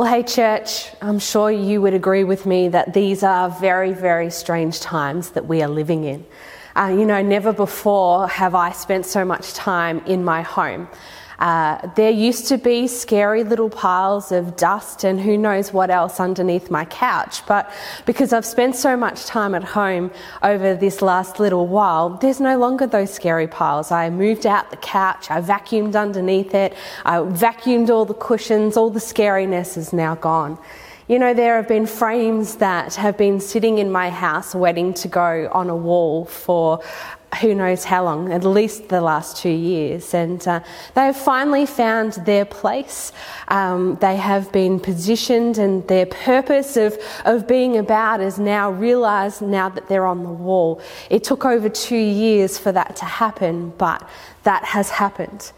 Well, hey, church, I'm sure you would agree with me that these are very, very strange times that we are living in. Uh, you know, never before have I spent so much time in my home. Uh, there used to be scary little piles of dust and who knows what else underneath my couch, but because I've spent so much time at home over this last little while, there's no longer those scary piles. I moved out the couch, I vacuumed underneath it, I vacuumed all the cushions, all the scariness is now gone. You know, there have been frames that have been sitting in my house waiting to go on a wall for who knows how long, at least the last two years. And uh, they have finally found their place. Um, they have been positioned, and their purpose of, of being about is now realised now that they're on the wall. It took over two years for that to happen, but that has happened.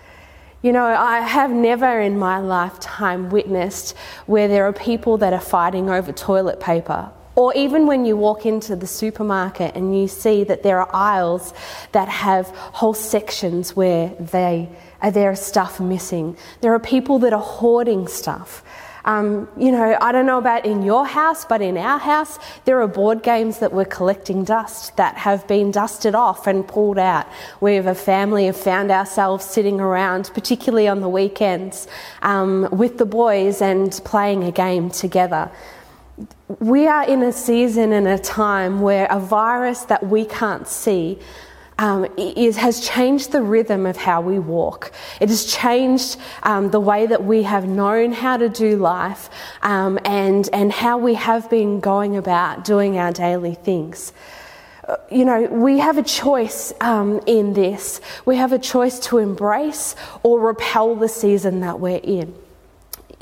You know, I have never in my lifetime witnessed where there are people that are fighting over toilet paper or even when you walk into the supermarket and you see that there are aisles that have whole sections where they, uh, there is stuff missing. There are people that are hoarding stuff. Um, you know, I don't know about in your house, but in our house, there are board games that were collecting dust that have been dusted off and pulled out. We have a family have found ourselves sitting around, particularly on the weekends, um, with the boys and playing a game together we are in a season and a time where a virus that we can't see um, is, has changed the rhythm of how we walk. It has changed um, the way that we have known how to do life um, and, and how we have been going about doing our daily things. Uh, you know, we have a choice um, in this. We have a choice to embrace or repel the season that we're in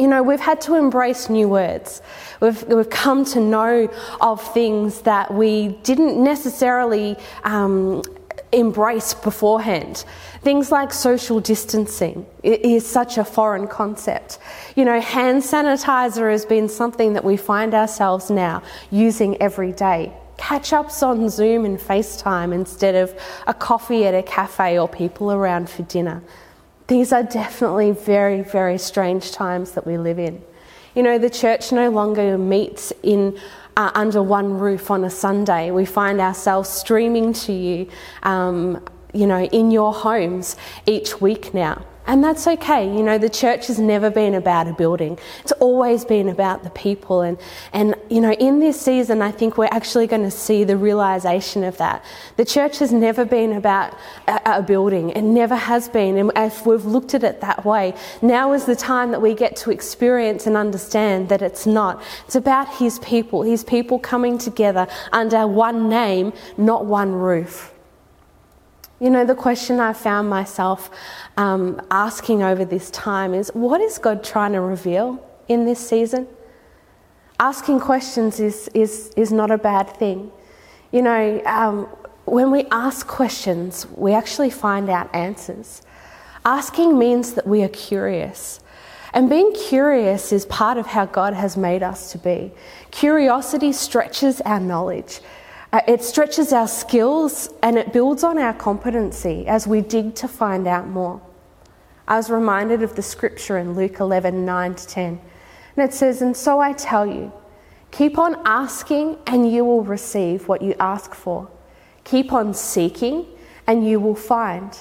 you know, we've had to embrace new words. We've, we've come to know of things that we didn't necessarily um, embrace beforehand. Things like social distancing is such a foreign concept. You know, hand sanitizer has been something that we find ourselves now using every day. Catch ups on Zoom and FaceTime instead of a coffee at a cafe or people around for dinner. These are definitely very, very strange times that we live in. You know, the church no longer meets in uh, under one roof on a Sunday. We find ourselves streaming to you, um, you know, in your homes each week now. And that's okay. You know, the church has never been about a building. It's always been about the people. And, and you know, in this season, I think we're actually going to see the realization of that. The church has never been about a, a building. It never has been. And if we've looked at it that way, now is the time that we get to experience and understand that it's not. It's about His people, His people coming together under one name, not one roof. You know, the question I found myself um, asking over this time is what is God trying to reveal in this season? Asking questions is, is, is not a bad thing. You know, um, when we ask questions, we actually find out answers. Asking means that we are curious. And being curious is part of how God has made us to be. Curiosity stretches our knowledge. Uh, it stretches our skills and it builds on our competency as we dig to find out more. I was reminded of the scripture in Luke 11 9 to 10. And it says, And so I tell you, keep on asking and you will receive what you ask for. Keep on seeking and you will find.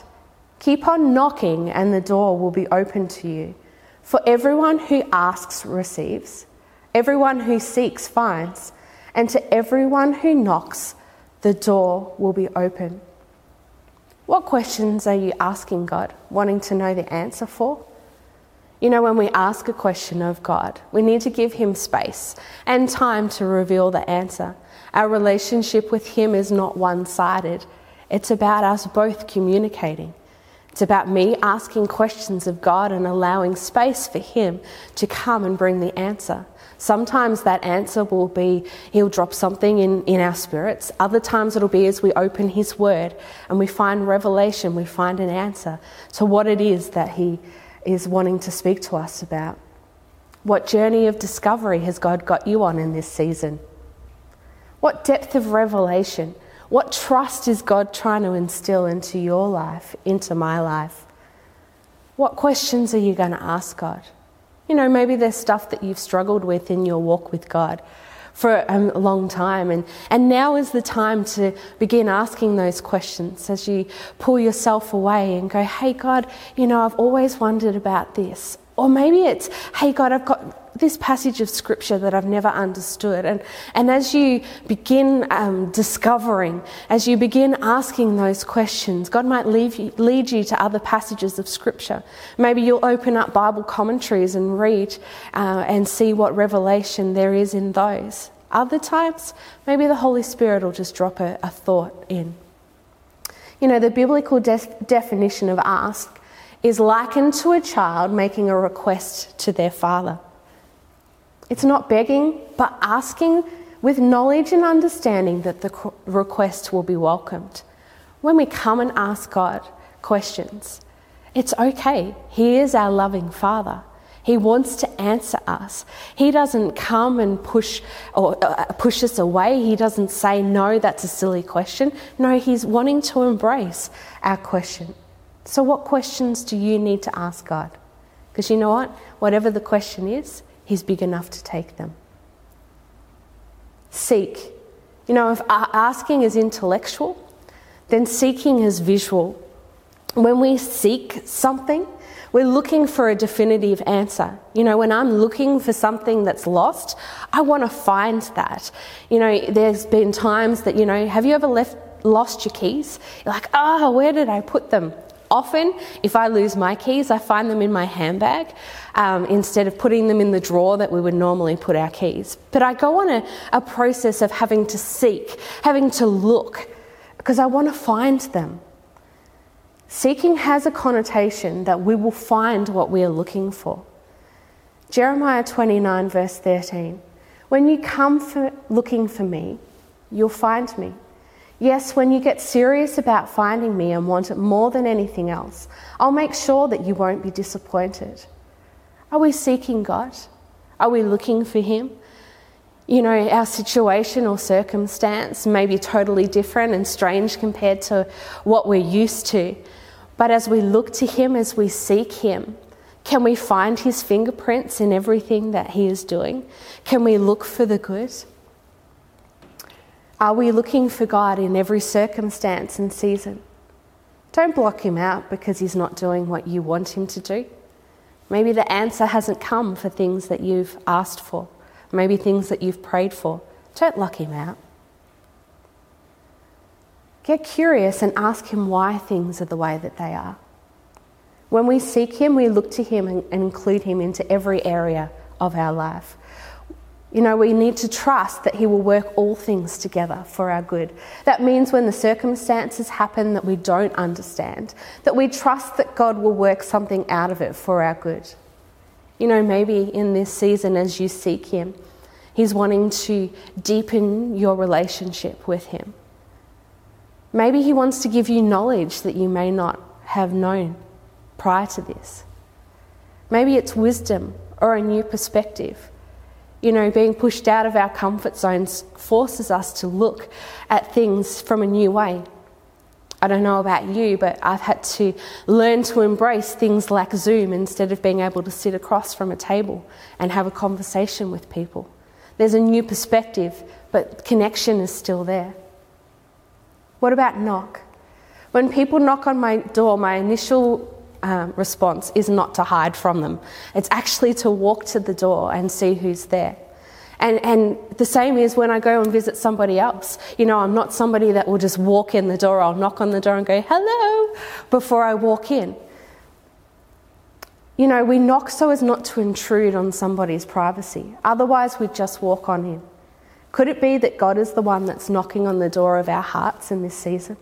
Keep on knocking and the door will be open to you. For everyone who asks receives, everyone who seeks finds and to everyone who knocks, the door will be open. What questions are you asking God, wanting to know the answer for? You know, when we ask a question of God, we need to give Him space and time to reveal the answer. Our relationship with Him is not one sided, it's about us both communicating. It's about me asking questions of God and allowing space for Him to come and bring the answer. Sometimes that answer will be He'll drop something in, in our spirits. Other times it'll be as we open His Word and we find revelation, we find an answer to what it is that He is wanting to speak to us about. What journey of discovery has God got you on in this season? What depth of revelation? What trust is God trying to instill into your life, into my life? What questions are you going to ask God? You know, maybe there's stuff that you've struggled with in your walk with God for a um, long time. And, and now is the time to begin asking those questions as you pull yourself away and go, hey, God, you know, I've always wondered about this. Or maybe it's, hey, God, I've got this passage of scripture that I've never understood. And, and as you begin um, discovering, as you begin asking those questions, God might you, lead you to other passages of scripture. Maybe you'll open up Bible commentaries and read uh, and see what revelation there is in those. Other times, maybe the Holy Spirit will just drop a, a thought in. You know, the biblical de- definition of ask is likened to a child making a request to their father. It's not begging, but asking with knowledge and understanding that the request will be welcomed. When we come and ask God questions, it's okay. He is our loving Father. He wants to answer us. He doesn't come and push or uh, push us away. He doesn't say no, that's a silly question. No, he's wanting to embrace our question. So what questions do you need to ask God? Because you know what? Whatever the question is, He's big enough to take them. Seek. You know, if asking is intellectual, then seeking is visual. When we seek something, we're looking for a definitive answer. You know, when I'm looking for something that's lost, I want to find that. You know, there's been times that, you know, have you ever left lost your keys? You're like, oh, where did I put them? Often, if I lose my keys, I find them in my handbag um, instead of putting them in the drawer that we would normally put our keys. But I go on a, a process of having to seek, having to look, because I want to find them. Seeking has a connotation that we will find what we are looking for. Jeremiah 29, verse 13 When you come for looking for me, you'll find me. Yes, when you get serious about finding me and want it more than anything else, I'll make sure that you won't be disappointed. Are we seeking God? Are we looking for Him? You know, our situation or circumstance may be totally different and strange compared to what we're used to. But as we look to Him, as we seek Him, can we find His fingerprints in everything that He is doing? Can we look for the good? Are we looking for God in every circumstance and season? Don't block him out because he's not doing what you want him to do. Maybe the answer hasn't come for things that you've asked for, maybe things that you've prayed for. Don't lock him out. Get curious and ask him why things are the way that they are. When we seek him, we look to him and include him into every area of our life. You know, we need to trust that He will work all things together for our good. That means when the circumstances happen that we don't understand, that we trust that God will work something out of it for our good. You know, maybe in this season as you seek Him, He's wanting to deepen your relationship with Him. Maybe He wants to give you knowledge that you may not have known prior to this. Maybe it's wisdom or a new perspective. You know, being pushed out of our comfort zones forces us to look at things from a new way. I don't know about you, but I've had to learn to embrace things like Zoom instead of being able to sit across from a table and have a conversation with people. There's a new perspective, but connection is still there. What about knock? When people knock on my door, my initial um, response is not to hide from them. It's actually to walk to the door and see who's there. And, and the same is when I go and visit somebody else. You know, I'm not somebody that will just walk in the door. I'll knock on the door and go, hello, before I walk in. You know, we knock so as not to intrude on somebody's privacy. Otherwise, we'd just walk on in. Could it be that God is the one that's knocking on the door of our hearts in this season?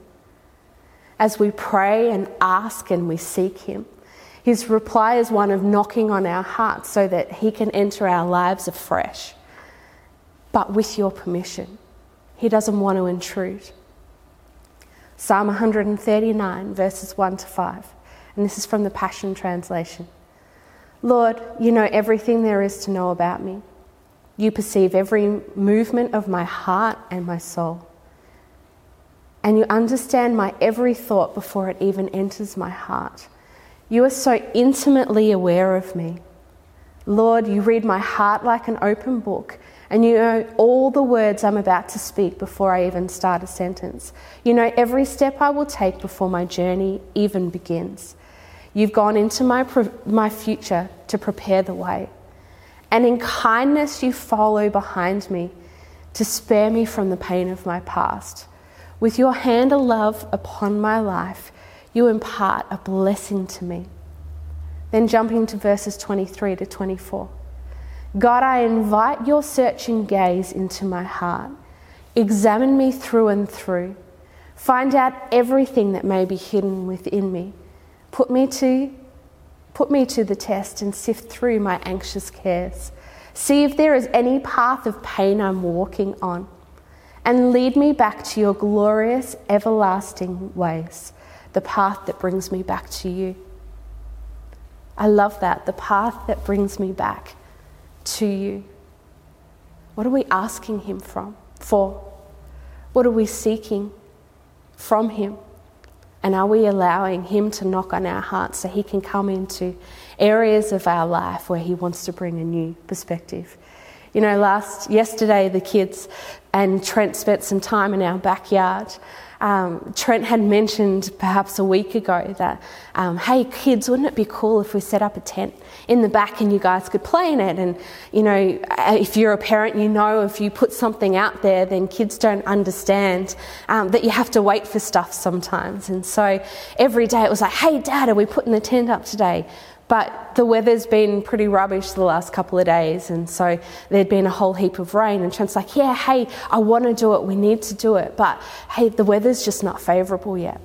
As we pray and ask and we seek Him. His reply is one of knocking on our hearts so that He can enter our lives afresh, but with your permission. He doesn't want to intrude. Psalm 139, verses 1 to 5, and this is from the Passion Translation. Lord, you know everything there is to know about me. You perceive every movement of my heart and my soul and you understand my every thought before it even enters my heart. You are so intimately aware of me. Lord, you read my heart like an open book, and you know all the words I'm about to speak before I even start a sentence. You know every step I will take before my journey even begins. You've gone into my, my future to prepare the way. And in kindness, you follow behind me to spare me from the pain of my past. With your hand of love upon my life, you impart a blessing to me. Then jumping to verses 23 to 24. God, I invite your searching gaze into my heart. Examine me through and through. Find out everything that may be hidden within me. Put me to put me to the test and sift through my anxious cares. See if there is any path of pain I'm walking on and lead me back to your glorious, everlasting ways, the path that brings me back to you. I love that, the path that brings me back to you. What are we asking Him from, for? What are we seeking from Him? And are we allowing Him to knock on our hearts so He can come into areas of our life where He wants to bring a new perspective? You know, last yesterday the kids and Trent spent some time in our backyard. Um, Trent had mentioned perhaps a week ago that, um, hey kids, wouldn't it be cool if we set up a tent in the back and you guys could play in it? And you know, if you're a parent, you know if you put something out there, then kids don't understand um, that you have to wait for stuff sometimes. And so every day it was like, hey dad, are we putting the tent up today? But the weather's been pretty rubbish the last couple of days, and so there'd been a whole heap of rain. And Trent's like, Yeah, hey, I want to do it, we need to do it, but hey, the weather's just not favourable yet.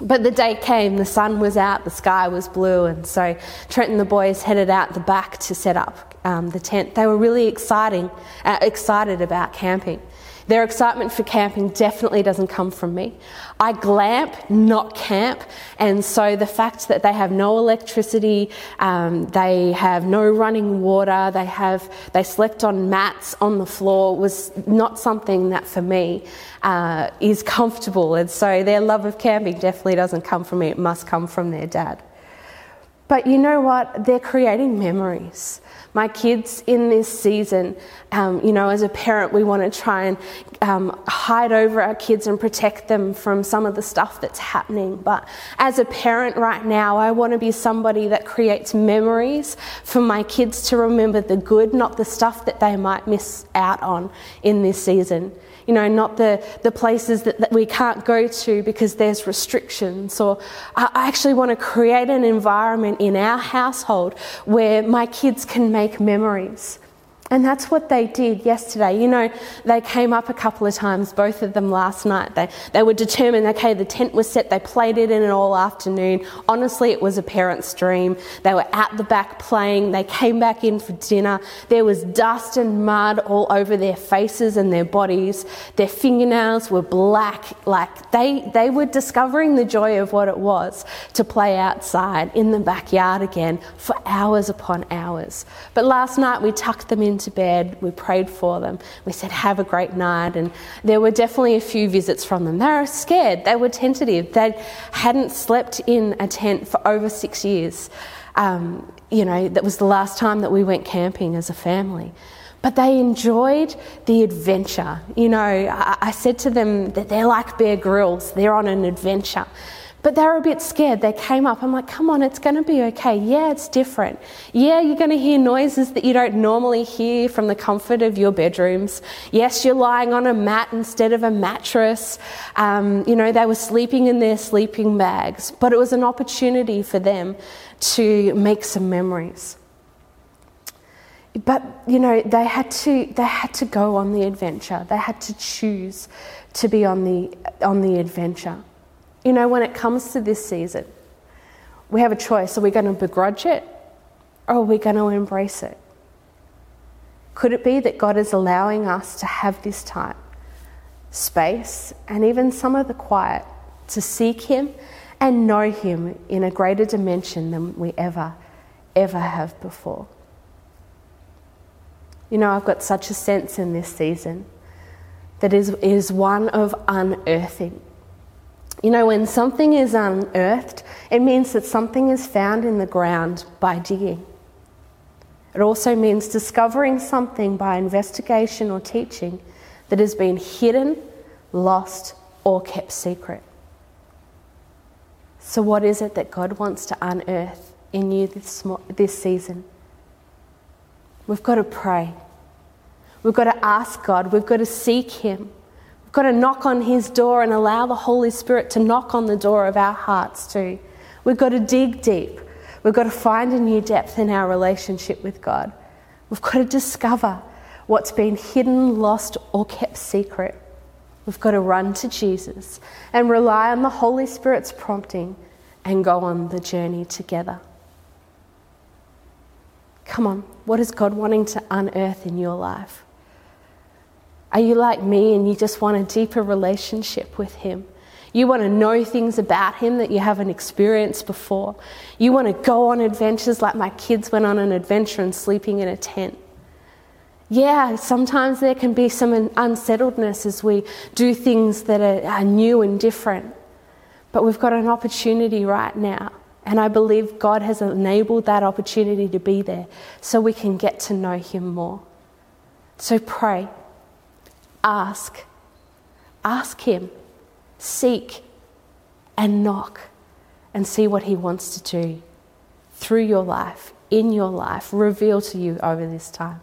But the day came, the sun was out, the sky was blue, and so Trent and the boys headed out the back to set up um, the tent. They were really exciting, uh, excited about camping. Their excitement for camping definitely doesn't come from me. I glamp, not camp, and so the fact that they have no electricity, um, they have no running water, they have they slept on mats on the floor was not something that for me uh, is comfortable, and so their love of camping definitely doesn't come from me. It must come from their dad. But you know what? They're creating memories my kids in this season, um, you know, as a parent, we want to try and um, hide over our kids and protect them from some of the stuff that's happening. But as a parent right now, I want to be somebody that creates memories for my kids to remember the good, not the stuff that they might miss out on in this season you know, not the, the places that, that we can't go to because there's restrictions. Or I actually want to create an environment in our household where my kids can make memories. And that's what they did yesterday. You know, they came up a couple of times, both of them last night. They, they were determined, okay, the tent was set, they played it in it all afternoon. Honestly, it was a parent's dream. They were at the back playing, they came back in for dinner. There was dust and mud all over their faces and their bodies. Their fingernails were black. Like they, they were discovering the joy of what it was to play outside in the backyard again for hours upon hours. But last night we tucked them in to bed, we prayed for them, we said, Have a great night. And there were definitely a few visits from them. They were scared, they were tentative, they hadn't slept in a tent for over six years. Um, you know, that was the last time that we went camping as a family but they enjoyed the adventure. You know, I, I, said to them that they're like Bear Grylls, they're on an adventure. But they were a bit scared. They came up. I'm like, come on, it's going to be okay. Yeah, it's different. Yeah, you're going to hear noises that you don't normally hear from the comfort of your bedrooms. Yes, you're lying on a mat instead of a mattress. Um, you know, they were sleeping in their sleeping bags. But it was an opportunity for them to make some memories. But you know, they had to they had to go on the adventure. They had to choose to be on the on the adventure. You know, when it comes to this season, we have a choice. Are we going to begrudge it or are we going to embrace it? Could it be that God is allowing us to have this time, space, and even some of the quiet to seek Him and know Him in a greater dimension than we ever, ever have before? You know, I've got such a sense in this season that is, is one of unearthing. You know, when something is unearthed, it means that something is found in the ground by digging. It also means discovering something by investigation or teaching that has been hidden, lost, or kept secret. So, what is it that God wants to unearth in you this, this season? We've got to pray. We've got to ask God. We've got to seek Him. We've got to knock on His door and allow the Holy Spirit to knock on the door of our hearts too. We've got to dig deep. We've got to find a new depth in our relationship with God. We've got to discover what's been hidden, lost, or kept secret. We've got to run to Jesus and rely on the Holy Spirit's prompting and go on the journey together. Come on, what is God wanting to unearth in your life? Are you like me and you just want a deeper relationship with Him? You want to know things about him that you haven't experienced before. You want to go on adventures like my kids went on an adventure and sleeping in a tent. Yeah, sometimes there can be some unsettledness as we do things that are, are new and different. But we've got an opportunity right now. And I believe God has enabled that opportunity to be there so we can get to know Him more. So pray, ask, ask Him seek and knock and see what He wants to do through your life, in your life, reveal to you over this time.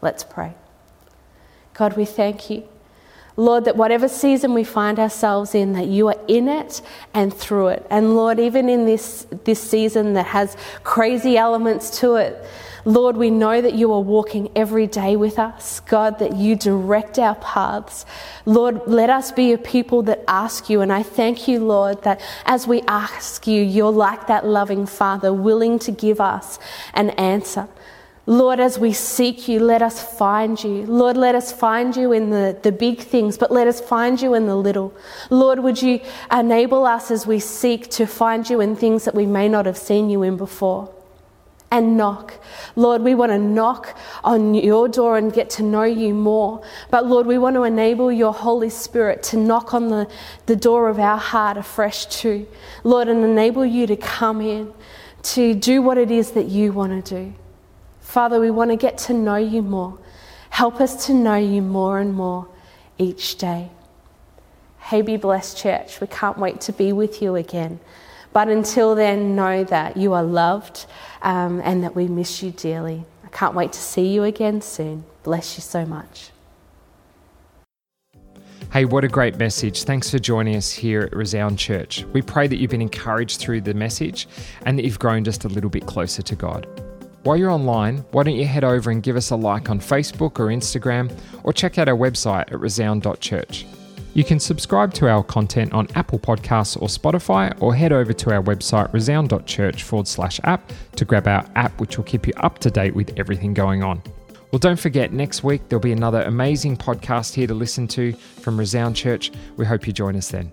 Let's pray. God, we thank you. Lord, that whatever season we find ourselves in, that you are in it and through it. And Lord, even in this, this season that has crazy elements to it, Lord, we know that you are walking every day with us. God, that you direct our paths. Lord, let us be a people that ask you. And I thank you, Lord, that as we ask you, you're like that loving Father, willing to give us an answer. Lord, as we seek you, let us find you. Lord, let us find you in the, the big things, but let us find you in the little. Lord, would you enable us as we seek to find you in things that we may not have seen you in before? And knock. Lord, we want to knock on your door and get to know you more. But Lord, we want to enable your Holy Spirit to knock on the, the door of our heart afresh too. Lord, and enable you to come in to do what it is that you want to do. Father, we want to get to know you more. Help us to know you more and more each day. Hey, be blessed, church. We can't wait to be with you again. But until then, know that you are loved um, and that we miss you dearly. I can't wait to see you again soon. Bless you so much. Hey, what a great message. Thanks for joining us here at Resound Church. We pray that you've been encouraged through the message and that you've grown just a little bit closer to God. While you're online, why don't you head over and give us a like on Facebook or Instagram or check out our website at resound.church. You can subscribe to our content on Apple Podcasts or Spotify, or head over to our website resound.church forward slash app to grab our app, which will keep you up to date with everything going on. Well, don't forget, next week there'll be another amazing podcast here to listen to from Resound Church. We hope you join us then.